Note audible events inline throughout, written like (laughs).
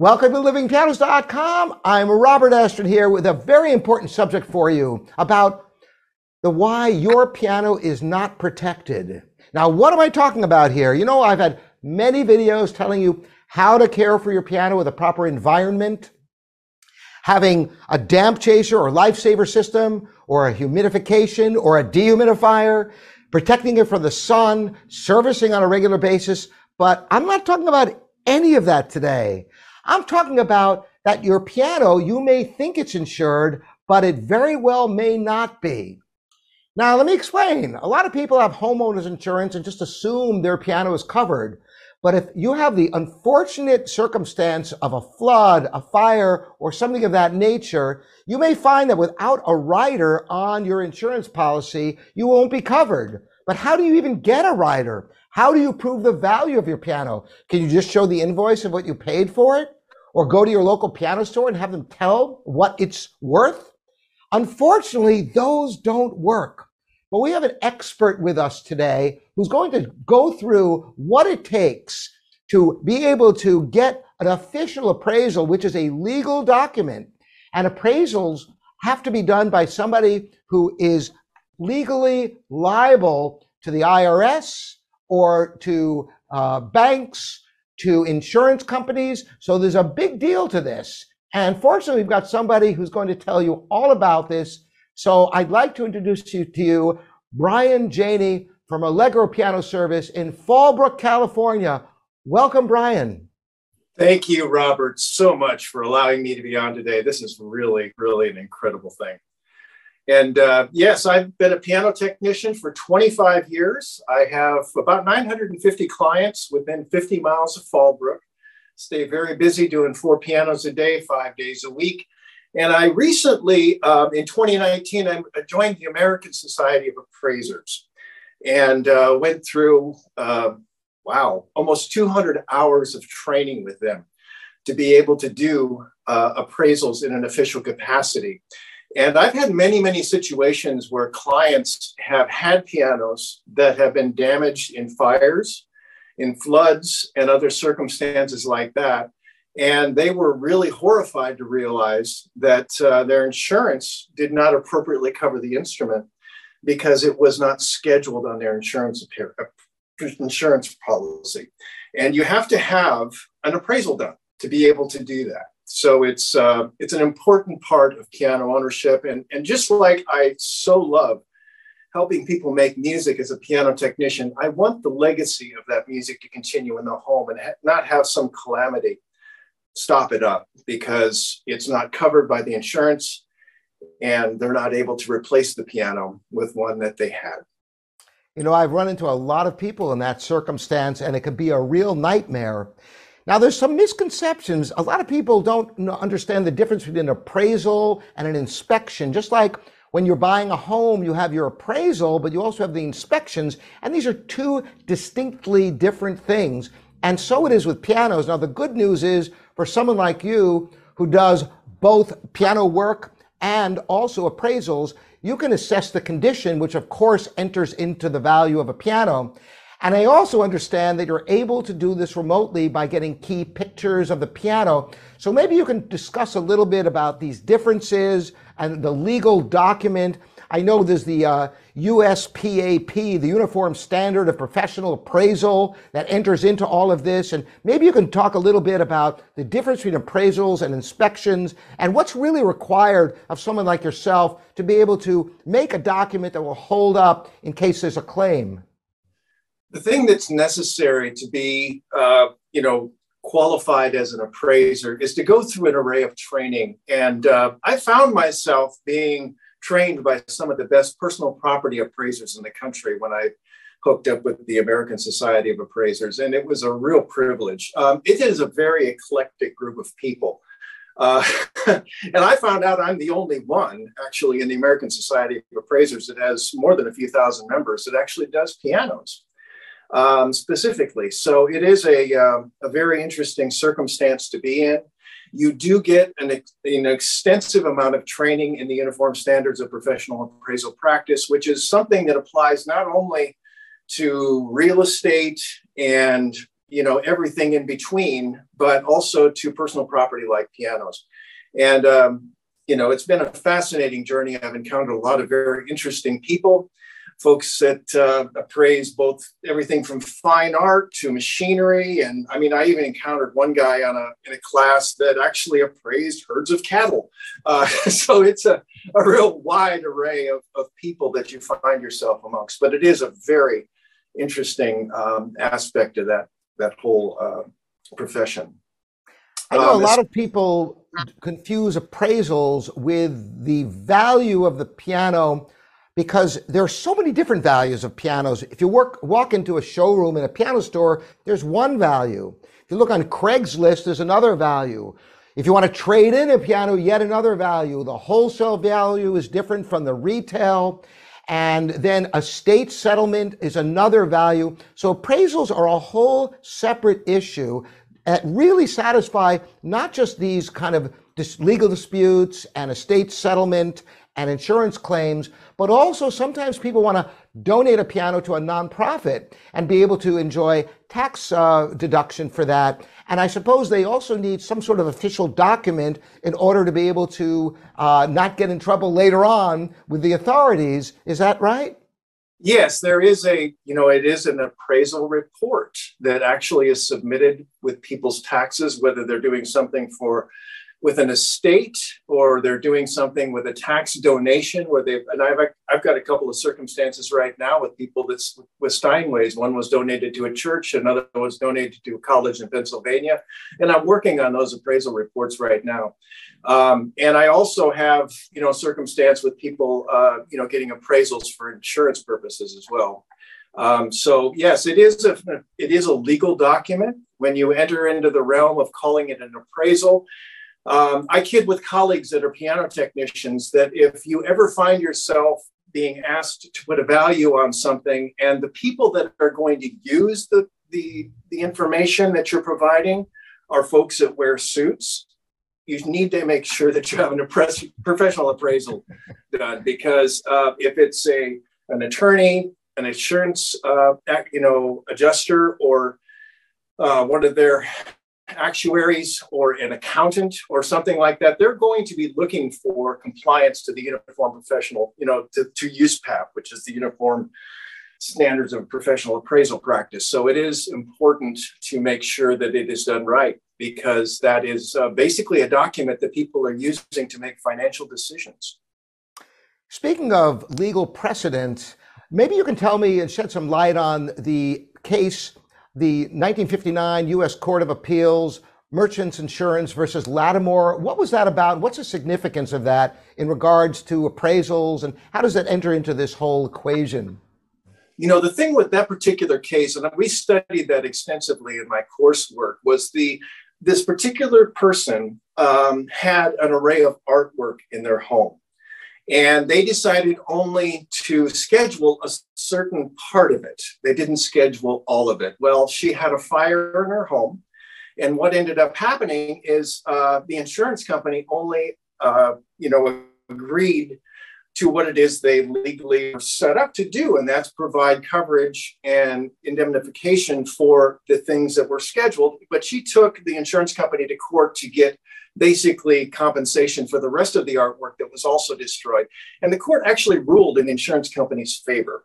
Welcome to livingpianos.com. I'm Robert Estrin here with a very important subject for you about the why your piano is not protected. Now, what am I talking about here? You know, I've had many videos telling you how to care for your piano with a proper environment, having a Dampp-Chaser or lifesaver system, or a humidification or a dehumidifier, protecting it from the sun, servicing on a regular basis. But I'm not talking about any of that today. I'm talking about that your piano, you may think it's insured, but it very well may not be. Now, let me explain. A lot of people have homeowners insurance and just assume their piano is covered. But if you have the unfortunate circumstance of a flood, a fire, or something of that nature, you may find that without a rider on your insurance policy, you won't be covered. But how do you even get a rider? How do you prove the value of your piano? Can you just show the invoice of what you paid for it? Or go to your local piano store and have them tell what it's worth. Unfortunately, those don't work. But we have an expert with us today who's going to go through what it takes to be able to get an official appraisal, which is a legal document. And appraisals have to be done by somebody who is legally liable to the IRS or to uh, banks to insurance companies. So there's a big deal to this. And fortunately, we've got somebody who's going to tell you all about this. So I'd like to introduce you to you, Brian Janey from Allegro Piano Service in Fallbrook, California. Welcome, Brian. Thank you, Robert, so much for allowing me to be on today. This is really, really an incredible thing. And uh, yes, I've been a piano technician for 25 years. I have about 950 clients within 50 miles of Fallbrook. Stay very busy doing four pianos a day, five days a week. And I recently, um, in 2019, I joined the American Society of Appraisers and uh, went through, uh, wow, almost 200 hours of training with them to be able to do uh, appraisals in an official capacity. And I've had many, many situations where clients have had pianos that have been damaged in fires, in floods, and other circumstances like that. And they were really horrified to realize that uh, their insurance did not appropriately cover the instrument because it was not scheduled on their insurance, insurance policy. And you have to have an appraisal done to be able to do that. So it's uh, it's an important part of piano ownership, and and just like I so love helping people make music as a piano technician, I want the legacy of that music to continue in the home and ha- not have some calamity stop it up because it's not covered by the insurance and they're not able to replace the piano with one that they had. You know, I've run into a lot of people in that circumstance, and it can be a real nightmare. Now, there's some misconceptions. A lot of people don't understand the difference between an appraisal and an inspection. Just like when you're buying a home, you have your appraisal, but you also have the inspections. And these are two distinctly different things. And so it is with pianos. Now, the good news is for someone like you who does both piano work and also appraisals, you can assess the condition, which of course enters into the value of a piano. And I also understand that you're able to do this remotely by getting key pictures of the piano. So maybe you can discuss a little bit about these differences and the legal document. I know there's the uh, USPAP, the Uniform Standard of Professional Appraisal, that enters into all of this. And maybe you can talk a little bit about the difference between appraisals and inspections and what's really required of someone like yourself to be able to make a document that will hold up in case there's a claim the thing that's necessary to be, uh, you know, qualified as an appraiser is to go through an array of training. And uh, I found myself being trained by some of the best personal property appraisers in the country when I hooked up with the American Society of Appraisers. And it was a real privilege. Um, it is a very eclectic group of people. Uh, (laughs) and I found out I'm the only one actually in the American Society of Appraisers that has more than a few thousand members that actually does pianos um, specifically. So it is a, uh, a very interesting circumstance to be in. You do get an, an extensive amount of training in the Uniform Standards of Professional Appraisal Practice, which is something that applies not only to real estate and you know, everything in between, but also to personal property like pianos. And, um, you know, it's been a fascinating journey. I've encountered a lot of very interesting people folks that uh, appraise both everything from fine art to machinery. And I mean, I even encountered one guy on a, in a class that actually appraised herds of cattle. Uh, (laughs) so it's a, a real wide array of, of people that you find yourself amongst. But it is a very interesting um, aspect of that, that whole uh, profession. I know um, a lot of people confuse appraisals with the value of the piano because there are so many different values of pianos. If you work, walk into a showroom in a piano store, there's one value. If you look on Craigslist, there's another value. If you want to trade in a piano, yet another value. The wholesale value is different from the retail. And then estate settlement is another value. So appraisals are a whole separate issue that really satisfy not just these kind of legal disputes and estate settlement and insurance claims, but also sometimes people want to donate a piano to a nonprofit and be able to enjoy tax uh, deduction for that. And I suppose they also need some sort of official document in order to be able to uh, not get in trouble later on with the authorities. Is that right? Yes, there is a, you know, it is an appraisal report that actually is submitted with people's taxes, whether they're doing something for with an estate or they're doing something with a tax donation where they've and I've I've got a couple of circumstances right now with people that's with Steinways. One was donated to a church, another was donated to a college in Pennsylvania, and I'm working on those appraisal reports right now. Um, and I also have you know circumstance with people uh, you know getting appraisals for insurance purposes as well. Um, so yes, it is a it is a legal document. When you enter into the realm of calling it an appraisal, um, I kid with colleagues that are piano technicians that if you ever find yourself being asked to put a value on something and the people that are going to use the, the, the information that you're providing are folks that wear suits, you need to make sure that you have an professional appraisal done because uh, if it's a an attorney, an insurance uh, you know adjuster, or uh, one of their actuaries or an accountant or something like that, they're going to be looking for compliance to the uniform professional, you know, to, to USPAP, which is the uniform standards of professional appraisal practice. So it is important to make sure that it is done right because that is uh, basically a document that people are using to make financial decisions. Speaking of legal precedent, maybe you can tell me and shed some light on the case the 1959 U.S. Court of Appeals, Merchants Insurance versus Lattimore. What was that about? What's the significance of that in regards to appraisals, and how does that enter into this whole equation? You know, the thing with that particular case, and we studied that extensively in my coursework, was the this particular person um, had an array of artwork in their home. And they decided only to schedule a certain part of it. They didn't schedule all of it. Well, she had a fire in her home. And what ended up happening is uh, the insurance company only, uh, you know, agreed to what it is they legally are set up to do, and that's provide coverage and indemnification for the things that were scheduled. But she took the insurance company to court to get basically compensation for the rest of the artwork that was also destroyed. And the court actually ruled in the insurance company's favor.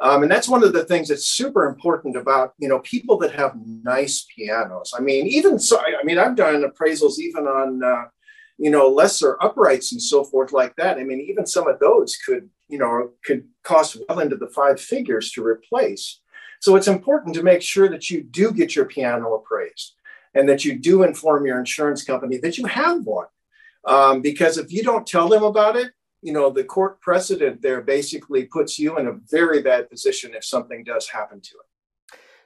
Um, and that's one of the things that's super important about you know people that have nice pianos. I mean, even so, I mean, I've done appraisals even on uh, you know lesser uprights and so forth like that. I mean, even some of those could you know could cost well into the five figures to replace. So it's important to make sure that you do get your piano appraised and that you do inform your insurance company that you have one. Um, because if you don't tell them about it, you know, the court precedent there basically puts you in a very bad position if something does happen to it.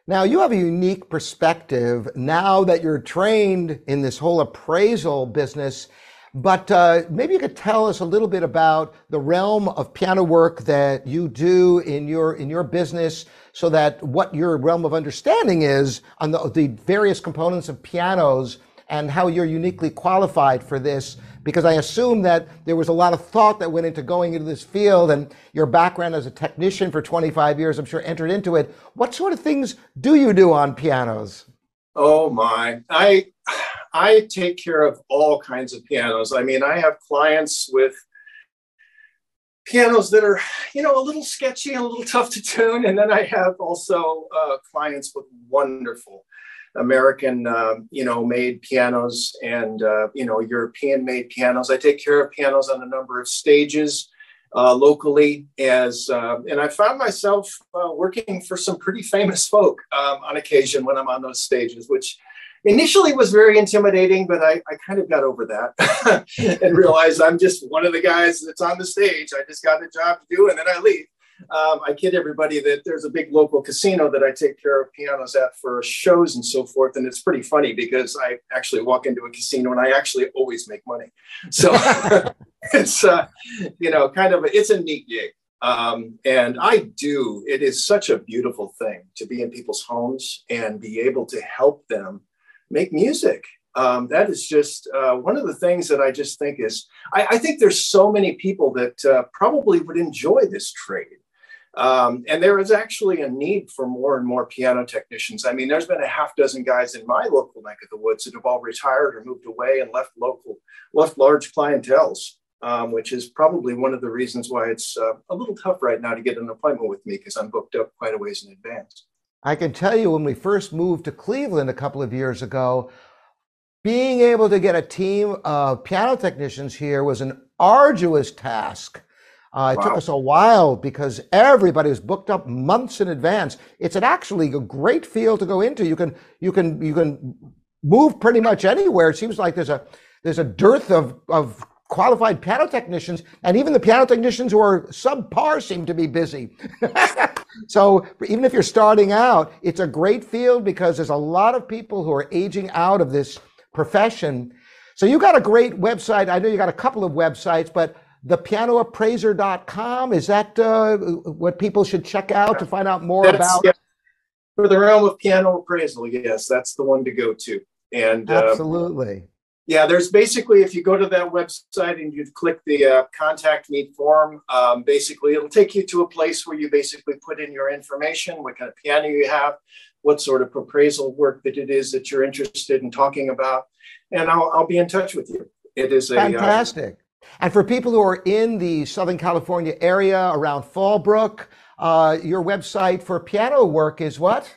Now, you have a unique perspective now that you're trained in this whole appraisal business but uh, maybe you could tell us a little bit about the realm of piano work that you do in your in your business, so that what your realm of understanding is on the, the various components of pianos and how you're uniquely qualified for this. Because I assume that there was a lot of thought that went into going into this field, and your background as a technician for 25 years, I'm sure, entered into it. What sort of things do you do on pianos? Oh my. I I take care of all kinds of pianos. I mean, I have clients with pianos that are, you know, a little sketchy and a little (laughs) tough to tune. And then I have also uh, clients with wonderful American, uh, you know, made pianos and, uh, you know, European made pianos. I take care of pianos on a number of stages uh, locally as, uh, and I found myself uh, working for some pretty famous folk um, on occasion when I'm on those stages, which initially was very intimidating, but I, I kind of got over that (laughs) and realized I'm just one of the guys that's on the stage. I just got a job to do and then I leave. Um, I kid everybody that there's a big local casino that I take care of pianos at for shows and so forth. And it's pretty funny because I actually walk into a casino and I actually always make money. So (laughs) it's, uh, you know, kind of, a, it's a neat gig. Um, and I do, it is such a beautiful thing to be in people's homes and be able to help them make music. Um, that is just uh, one of the things that I just think is, I, I think there's so many people that uh, probably would enjoy this trade. Um, and there is actually a need for more and more piano technicians. I mean, there's been a half dozen guys in my local neck of the woods that have all retired or moved away and left local, left large clientels, um, which is probably one of the reasons why it's uh, a little tough right now to get an appointment with me because I'm booked up quite a ways in advance. I can tell you when we first moved to Cleveland a couple of years ago, being able to get a team of piano technicians here was an arduous task. Uh, it wow. took us a while because everybody was booked up months in advance. It's an actually a great field to go into. You can you can you can move pretty much anywhere. It seems like there's a there's a dearth of of qualified piano technicians, and even the piano technicians who are subpar seem to be busy. (laughs) so even if you're starting out, it's a great field because there's a lot of people who are aging out of this profession. So you got a great website. I know you got a couple of websites, but thepianoappraiser.com is that uh, what people should check out to find out more that's, about? Yeah. For the realm of piano appraisal, yes, that's the one to go to. And uh, absolutely. Uh, yeah, there's basically, if you go to that website and you click the uh, contact me form, um, basically it'll take you to a place where you basically put in your information, what kind of piano you have, what sort of appraisal work that it is that you're interested in talking about, and I'll, I'll be in touch with you. It is a uh, fantastic. And for people who are in the Southern California area around Fallbrook, uh, your website for piano work is what?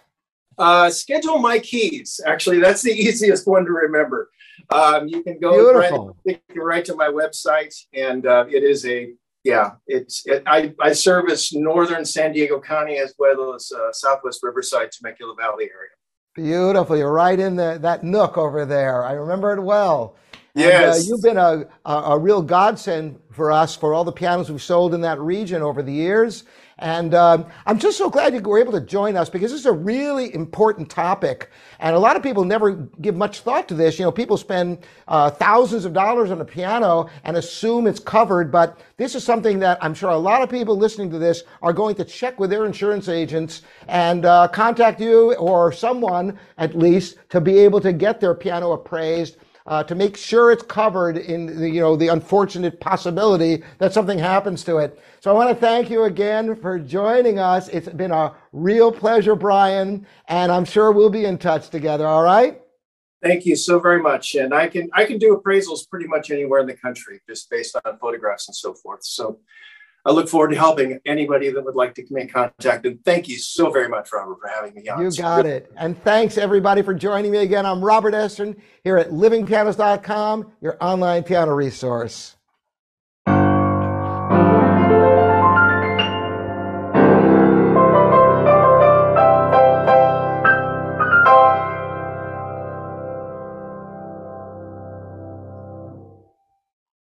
Uh, schedule my keys. Actually, that's the (laughs) easiest one to remember. Um, you can go right, right, to my website, and uh, it is a yeah. It's it, I I service northern San Diego County as well as uh, Southwest Riverside, Temecula Valley area. Beautiful. You're right in the, that nook over there. I remember it well. Yes. And, uh, you've been a, a, a real godsend for us for all the pianos we've sold in that region over the years. And um, I'm just so glad you were able to join us because this is a really important topic. And a lot of people never give much thought to this. You know, people spend uh, thousands of dollars on a piano and assume it's covered. But this is something that I'm sure a lot of people listening to this are going to check with their insurance agents and uh, contact you or someone at least to be able to get their piano appraised uh, to make sure it's covered in the, you know, the unfortunate possibility that something happens to it. So I want to thank you again for joining us. It's been a real pleasure, Brian, and I'm sure we'll be in touch together. All right. Thank you so very much. And I can I can do appraisals pretty much anywhere in the country, just based on photographs and so forth. So I look forward to helping anybody that would like to make contact. And thank you so very much, Robert, for having me on. You got it. And thanks everybody for joining me again. I'm Robert Estrin here at livingpianos.com, your online piano resource.